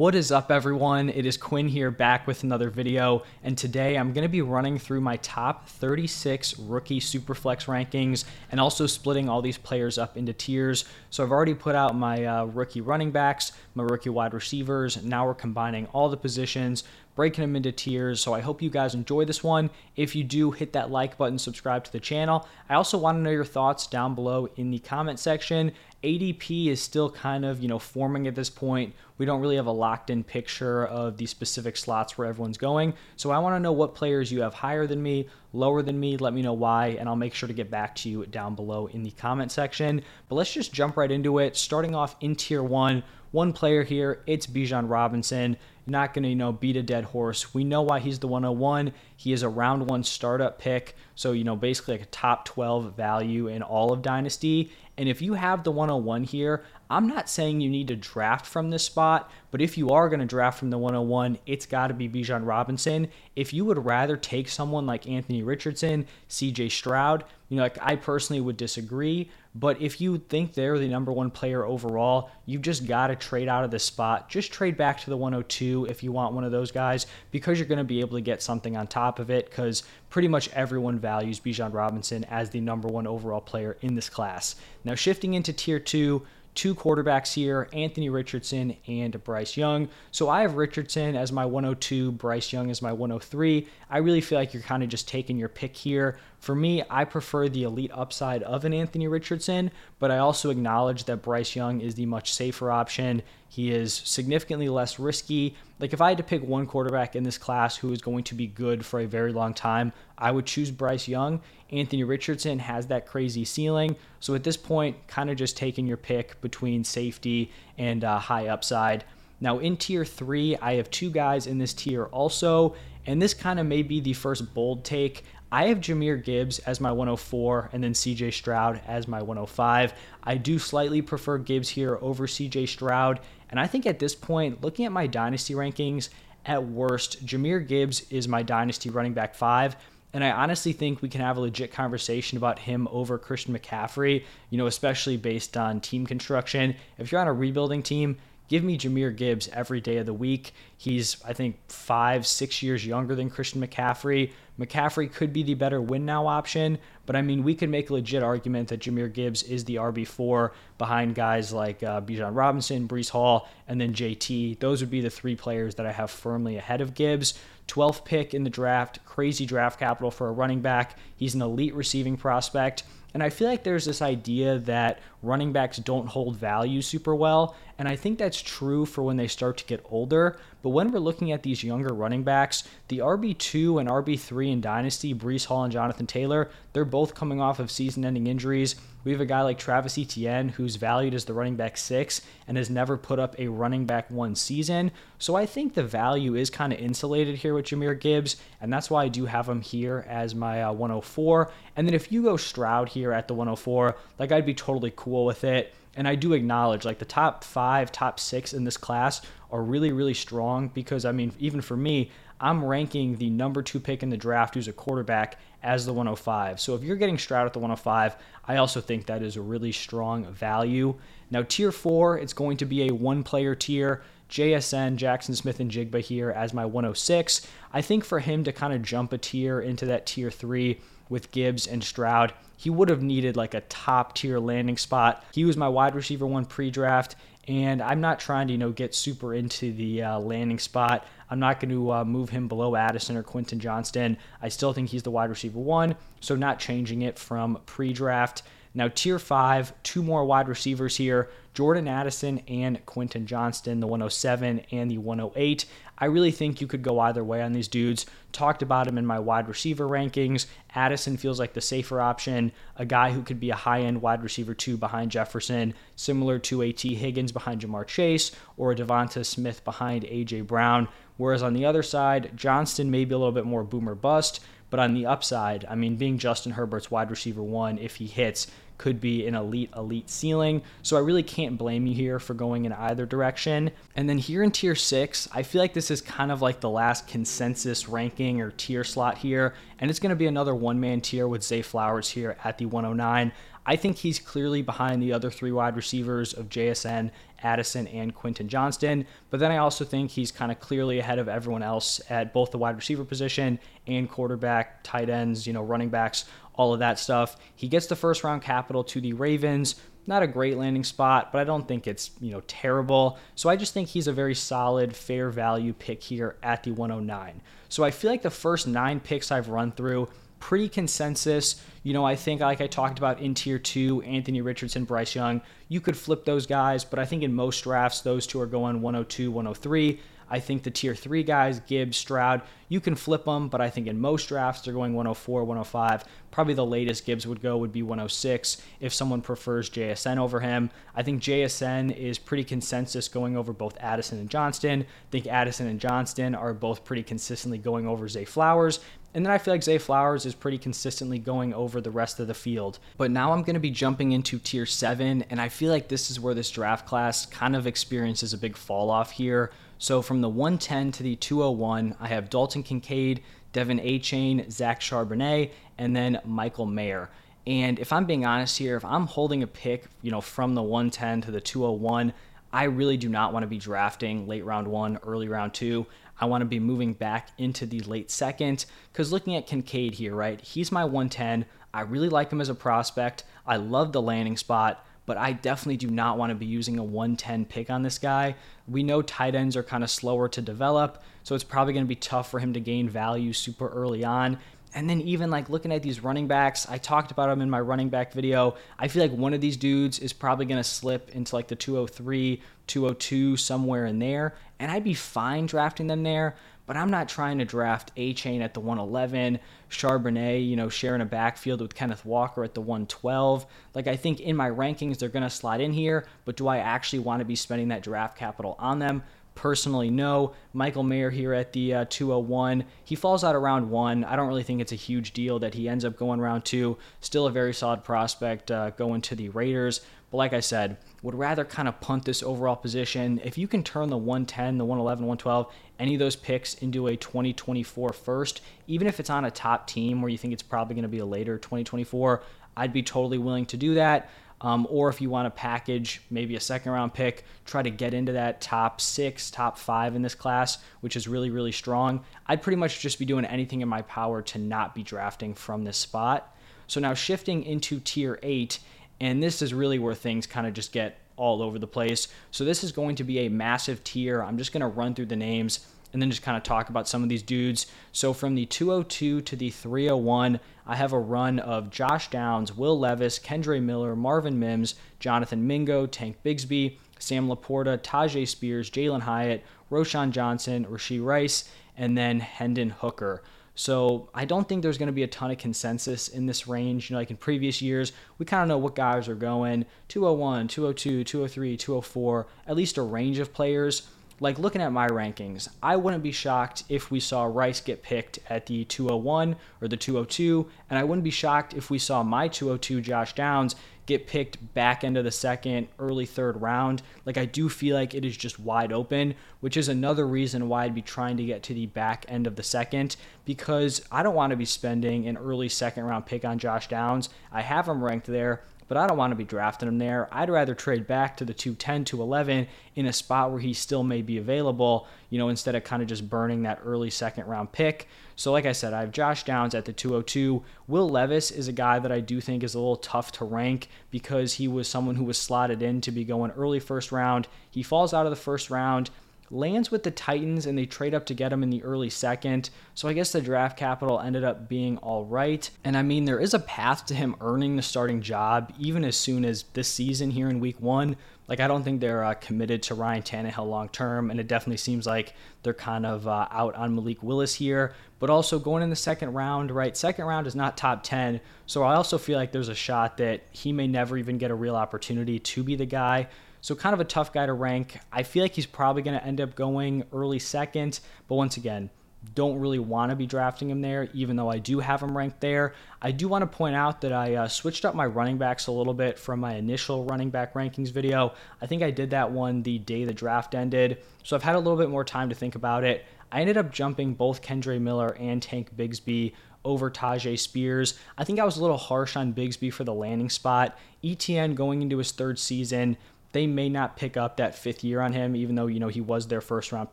What is up, everyone? It is Quinn here back with another video, and today I'm going to be running through my top 36 rookie Superflex rankings and also splitting all these players up into tiers. So I've already put out my uh, rookie running backs, my rookie wide receivers. Now we're combining all the positions, breaking them into tiers. So I hope you guys enjoy this one. If you do, hit that like button, subscribe to the channel. I also want to know your thoughts down below in the comment section. ADP is still kind of, you know, forming at this point. We don't really have a locked in picture of the specific slots where everyone's going. So I want to know what players you have higher than me, lower than me. Let me know why, and I'll make sure to get back to you down below in the comment section. But let's just jump right into it. Starting off in tier one, one player here, it's Bijan Robinson not going to, you know, beat a dead horse. We know why he's the 101. He is a round one startup pick. So, you know, basically like a top 12 value in all of Dynasty. And if you have the 101 here, I'm not saying you need to draft from this spot, but if you are going to draft from the 101, it's got to be Bijan Robinson. If you would rather take someone like Anthony Richardson, CJ Stroud, you know, like I personally would disagree, but if you think they're the number one player overall, you've just got to trade out of this spot. Just trade back to the 102 if you want one of those guys because you're going to be able to get something on top of it because pretty much everyone values Bijan Robinson as the number one overall player in this class. Now, shifting into tier two, two quarterbacks here Anthony Richardson and Bryce Young. So I have Richardson as my 102, Bryce Young as my 103. I really feel like you're kind of just taking your pick here. For me, I prefer the elite upside of an Anthony Richardson, but I also acknowledge that Bryce Young is the much safer option. He is significantly less risky. Like, if I had to pick one quarterback in this class who is going to be good for a very long time, I would choose Bryce Young. Anthony Richardson has that crazy ceiling. So at this point, kind of just taking your pick between safety and uh, high upside. Now, in tier three, I have two guys in this tier also, and this kind of may be the first bold take. I have Jahmyr Gibbs as my 104 and then CJ Stroud as my 105. I do slightly prefer Gibbs here over CJ Stroud. And I think at this point, looking at my dynasty rankings, at worst, Jahmyr Gibbs is my dynasty running back five. And I honestly think we can have a legit conversation about him over Christian McCaffrey, you know, especially based on team construction. If you're on a rebuilding team, give me Jahmyr Gibbs every day of the week. He's, I think, five, six years younger than Christian McCaffrey. McCaffrey could be the better win now option, but I mean, we could make a legit argument that Jahmyr Gibbs is the RB4 behind guys like uh, Bijan Robinson, Breece Hall, and then JT. Those would be the three players that I have firmly ahead of Gibbs. 12th pick in the draft, crazy draft capital for a running back. He's an elite receiving prospect. And I feel like there's this idea that running backs don't hold value super well. And I think that's true for when they start to get older. But when we're looking at these younger running backs, the RB2 and RB3 in Dynasty, Breece Hall and Jonathan Taylor, they're both coming off of season ending injuries. We have a guy like Travis Etienne who's valued as the running back six and has never put up a running back one season. So I think the value is kind of insulated here with Jahmyr Gibbs, and that's why I do have him here as my uh, 104. And then if you go Stroud here at the 104, like I'd be totally cool with it. And I do acknowledge like the top five, top six in this class are really, really strong because I mean, even for me, I'm ranking the number two pick in the draft, who's a quarterback, as the 105. So if you're getting Stroud at the 105, I also think that is a really strong value. Now, tier four, it's going to be a one player tier. JSN, Jackson Smith-Njigba here as my 106. I think for him to kind of jump a tier into that tier three with Gibbs and Stroud, he would have needed like a top tier landing spot. He was my wide receiver one pre draft, and I'm not trying to you know get super into the uh, landing spot. I'm not going to uh, move him below Addison or Quentin Johnston. I still think he's the wide receiver one, so not changing it from pre-draft. Now, tier five, two more wide receivers here Jordan Addison and Quentin Johnston, the 107 and the 108. I really think you could go either way on these dudes. Talked about him in my wide receiver rankings. Addison feels like the safer option, a guy who could be a high end wide receiver two behind Jefferson, similar to a Tee Higgins behind Ja'Marr Chase or a DeVonta Smith behind A.J. Brown. Whereas on the other side, Johnston may be a little bit more boomer bust, but on the upside, I mean, being Justin Herbert's wide receiver one, if he hits, could be an elite, elite ceiling. So I really can't blame you here for going in either direction. And then here in tier six, I feel like this is kind of like the last consensus ranking or tier slot here. And it's going to be another one man tier with Zay Flowers here at the 109. I think he's clearly behind the other three wide receivers of JSN, Addison, and Quentin Johnston. But then I also think he's kind of clearly ahead of everyone else at both the wide receiver position and quarterback, tight ends, you know, running backs, all of that stuff. He gets the first round capital to the Ravens. Not a great landing spot, but I don't think it's, you know, terrible. So I just think he's a very solid, fair value pick here at the 109. So I feel like the first nine picks I've run through, pretty consensus. You know, I think, like I talked about in tier two, Anthony Richardson, Bryce Young, you could flip those guys, but I think in most drafts, those two are going 102, 103. I think the tier three guys, Gibbs, Stroud, you can flip them, but I think in most drafts they're going 104, 105. Probably the latest Gibbs would go would be 106 if someone prefers JSN over him. I think JSN is pretty consensus going over both Addison and Johnston. I think Addison and Johnston are both pretty consistently going over Zay Flowers. And then I feel like Zay Flowers is pretty consistently going over the rest of the field. But now I'm going to be jumping into tier seven, and I feel like this is where this draft class kind of experiences a big fall off here. So from the 110 to the 201, I have Dalton Kincaid, De'Von Achane, Zach Charbonnet, and then Michael Mayer. And if I'm being honest here, if I'm holding a pick, you know, from the 110 to the 201, I really do not want to be drafting late round one, early round two. I want to be moving back into the late second because looking at Kincaid here, right? He's my 110. I really like him as a prospect. I love the landing spot but I definitely do not want to be using a 110 pick on this guy. We know tight ends are kind of slower to develop, so it's probably going to be tough for him to gain value super early on. And then even like looking at these running backs, I talked about them in my running back video. I feel like one of these dudes is probably going to slip into like the 203, 202 somewhere in there, and I'd be fine drafting them there but I'm not trying to draft Achane at the 111, Charbonnet, you know, sharing a backfield with Kenneth Walker at the 112. Like, I think in my rankings, they're going to slide in here, but do I actually want to be spending that draft capital on them? Personally, no. Michael Mayer here at the uh, 201. He falls out around one. I don't really think it's a huge deal that he ends up going round two. Still a very solid prospect uh, going to the Raiders. But like I said, would rather kind of punt this overall position. If you can turn the 110, the 111, 112, any of those picks into a 2024 first, even if it's on a top team where you think it's probably going to be a later 2024, I'd be totally willing to do that. Um, or if you want to package maybe a second round pick, try to get into that top six, top five in this class, which is really, really strong. I'd pretty much just be doing anything in my power to not be drafting from this spot. So now shifting into tier eight, and this is really where things kind of just get all over the place. So this is going to be a massive tier. I'm just going to run through the names and then just kind of talk about some of these dudes. So from the 202 to the 301, I have a run of Josh Downs, Will Levis, Kendre Miller, Marvin Mims, Jonathan Mingo, Tank Bigsby, Sam LaPorta, Tyjae Spears, Jalin Hyatt, Roschon Johnson, Rashee Rice, and then Hendon Hooker. So I don't think there's going to be a ton of consensus in this range. You know, like in previous years, we kind of know what guys are going 201, 202, 203, 204, at least a range of players. Like looking at my rankings, I wouldn't be shocked if we saw Rice get picked at the 201 or the 202, and I wouldn't be shocked if we saw my 202 Josh Downs get picked back end of the second, early third round. Like I do feel like it is just wide open, which is another reason why I'd be trying to get to the back end of the second because I don't want to be spending an early second round pick on Josh Downs. I have him ranked there but I don't want to be drafting him there. I'd rather trade back to the 210 to 11 in a spot where he still may be available, you know, instead of kind of just burning that early second round pick. So, like I said, I have Josh Downs at the 202. Will Levis is a guy that I do think is a little tough to rank because he was someone who was slotted in to be going early first round. He falls out of the first round lands with the Titans and they trade up to get him in the early second. So I guess the draft capital ended up being all right. And I mean, there is a path to him earning the starting job even as soon as this season here in week one. Like, I don't think they're uh, committed to Ryan Tannehill long term, and it definitely seems like they're kind of uh, out on Malik Willis here. But also going in the second round, right? Second round is not top 10. So I also feel like there's a shot that he may never even get a real opportunity to be the guy. So kind of a tough guy to rank. I feel like he's probably going to end up going early second, but once again, don't really want to be drafting him there, even though I do have him ranked there. I do want to point out that I uh, switched up my running backs a little bit from my initial running back rankings video. I think I did that one the day the draft ended, so I've had a little bit more time to think about it. I ended up jumping both Kendre Miller and Tank Bigsby over Tyjae Spears. I think I was a little harsh on Bigsby for the landing spot. Etienne going into his third season, they may not pick up that fifth year on him, even though, you know, he was their first round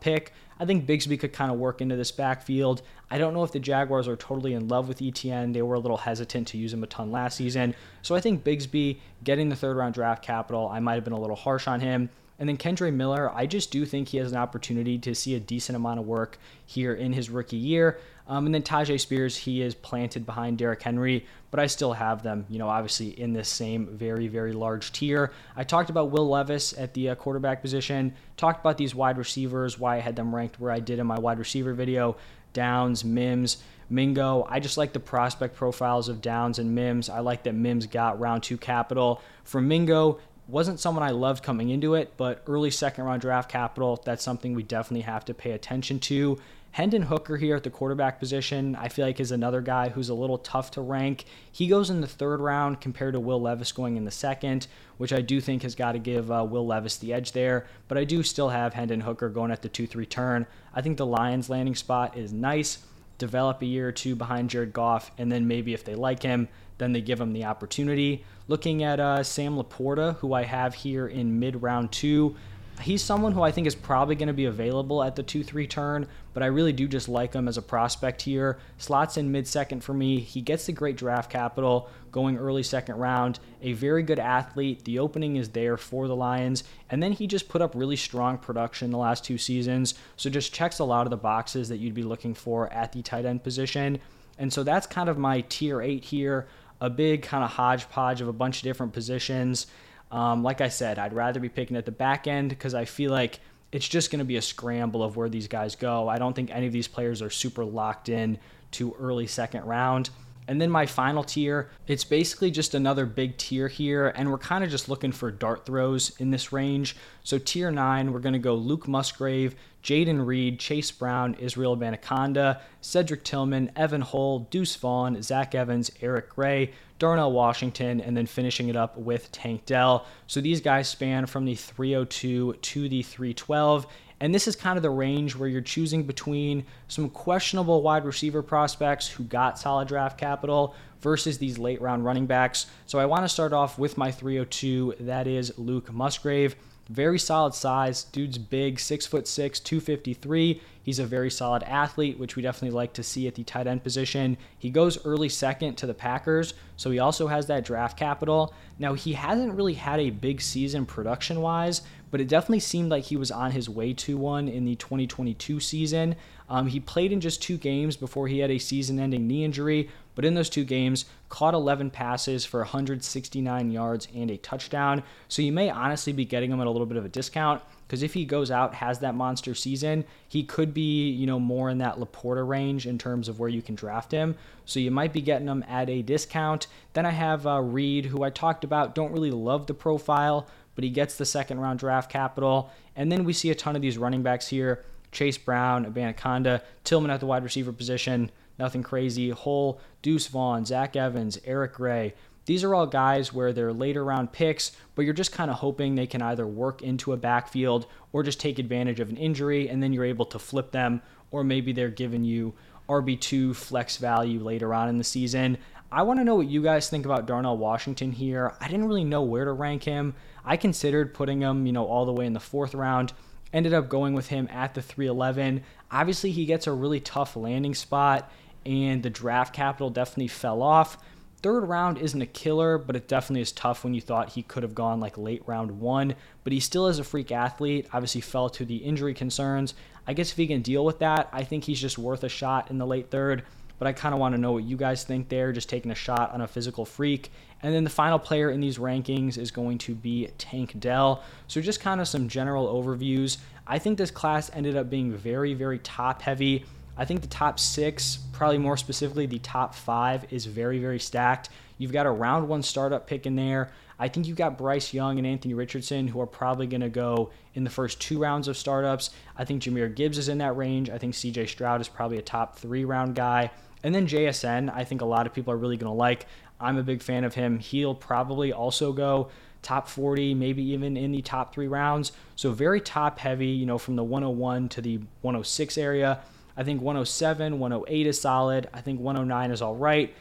pick. I think Bigsby could kind of work into this backfield. I don't know if the Jaguars are totally in love with Etienne. They were a little hesitant to use him a ton last season. So I think Bigsby getting the third round draft capital, I might have been a little harsh on him. And then Kendre Miller, I just do think he has an opportunity to see a decent amount of work here in his rookie year. Um, and then Tyjae Spears, he is planted behind Derrick Henry, but I still have them, you know, obviously in this same very, very large tier. I talked about Will Levis at the uh, quarterback position, talked about these wide receivers, why I had them ranked where I did in my wide receiver video Downs, Mims. Mingo. I just like the prospect profiles of Downs and Mims. I like that Mims got round two capital. For Mingo, wasn't someone I loved coming into it, but early second round draft capital, that's something we definitely have to pay attention to. Hendon Hooker here at the quarterback position, I feel like is another guy who's a little tough to rank. He goes in the third round compared to Will Levis going in the second, which I do think has got to give uh, Will Levis the edge there. But I do still have Hendon Hooker going at the 2 3 turn. I think the Lions landing spot is nice. Develop a year or two behind Jared Goff, and then maybe if they like him, then they give him the opportunity. Looking at uh, Sam LaPorta, who I have here in mid round two, he's someone who I think is probably going to be available at the 2 3 turn, but I really do just like him as a prospect here. Slots in mid second for me. He gets the great draft capital going early second round. A very good athlete. The opening is there for the Lions. And then he just put up really strong production the last two seasons. So just checks a lot of the boxes that you'd be looking for at the tight end position. And so that's kind of my tier eight here. A big kind of hodgepodge of a bunch of different positions. Um, like I said, I'd rather be picking at the back end because I feel like it's just going to be a scramble of where these guys go. I don't think any of these players are super locked in to early second round. And then my final tier, it's basically just another big tier here, and we're kind of just looking for dart throws in this range. So tier nine, we're going to go Luke Musgrave, Jayden Reed, Chase Brown, Israel Abanikanda, Cedric Tillman, Evan Hull, Deuce Vaughn, Zach Evans, Eric Gray, Darnell Washington, and then finishing it up with Tank Dell. So these guys span from the 302 to the 312. And this is kind of the range where you're choosing between some questionable wide receiver prospects who got solid draft capital versus these late round running backs. So I want to start off with my 302. That is Luke Musgrave. Very solid size. Dude's big, six foot six, 253. He's a very solid athlete, which we definitely like to see at the tight end position. He goes early second to the Packers, so he also has that draft capital. Now, he hasn't really had a big season production wise, but it definitely seemed like he was on his way to one in the 2022 season. Um, he played in just two games before he had a season ending knee injury, but in those two games, caught 11 passes for 169 yards and a touchdown. So you may honestly be getting him at a little bit of a discount because if he goes out has that monster season, he could be you know more in that LaPorta range in terms of where you can draft him. So you might be getting him at a discount. Then I have uh, Reed, who I talked about. Don't really love the profile, but he gets the second round draft capital. And then we see a ton of these running backs here. Chase Brown, Abanikanda, Tillman at the wide receiver position, nothing crazy. Hull, Deuce Vaughn, Zach Evans, Eric Gray. These are all guys where they're later round picks, but you're just kind of hoping they can either work into a backfield or just take advantage of an injury and then you're able to flip them, or maybe they're giving you RB2 flex value later on in the season. I want to know what you guys think about Darnell Washington here. I didn't really know where to rank him. I considered putting him, you know, all the way in the fourth round. Ended up going with him at the 311. Obviously, he gets a really tough landing spot and the draft capital definitely fell off. Third round isn't a killer, but it definitely is tough when you thought he could have gone like late round one. But he still is a freak athlete. Obviously, fell to the injury concerns. I guess if he can deal with that, I think he's just worth a shot in the late third. But I kind of want to know what you guys think there, just taking a shot on a physical freak. And then the final player in these rankings is going to be Tank Dell. So, just kind of some general overviews. I think this class ended up being very, very top heavy. I think the top six, probably more specifically the top five, is very, very stacked. You've got a round one startup pick in there. I think you've got Bryce Young and Anthony Richardson who are probably going to go in the first two rounds of startups. I think Jahmyr Gibbs is in that range. I think CJ Stroud is probably a top three round guy. And then JSN, I think a lot of people are really going to like. I'm a big fan of him. He'll probably also go top 40, maybe even in the top three rounds. So very top heavy, you know, from the 101 to the 106 area. I think 107, 108 is solid. I think 109 is all right.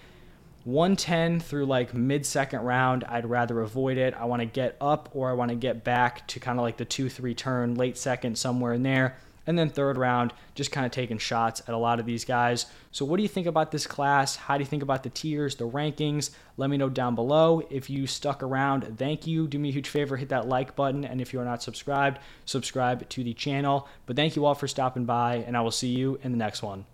110 through like mid second round, I'd rather avoid it. I want to get up or I want to get back to kind of like the 2 3 turn, late second, somewhere in there. And then third round, just kind of taking shots at a lot of these guys. So, what do you think about this class? How do you think about the tiers, the rankings? Let me know down below. If you stuck around, thank you. Do me a huge favor, hit that like button. And if you are not subscribed, subscribe to the channel. But thank you all for stopping by, and I will see you in the next one.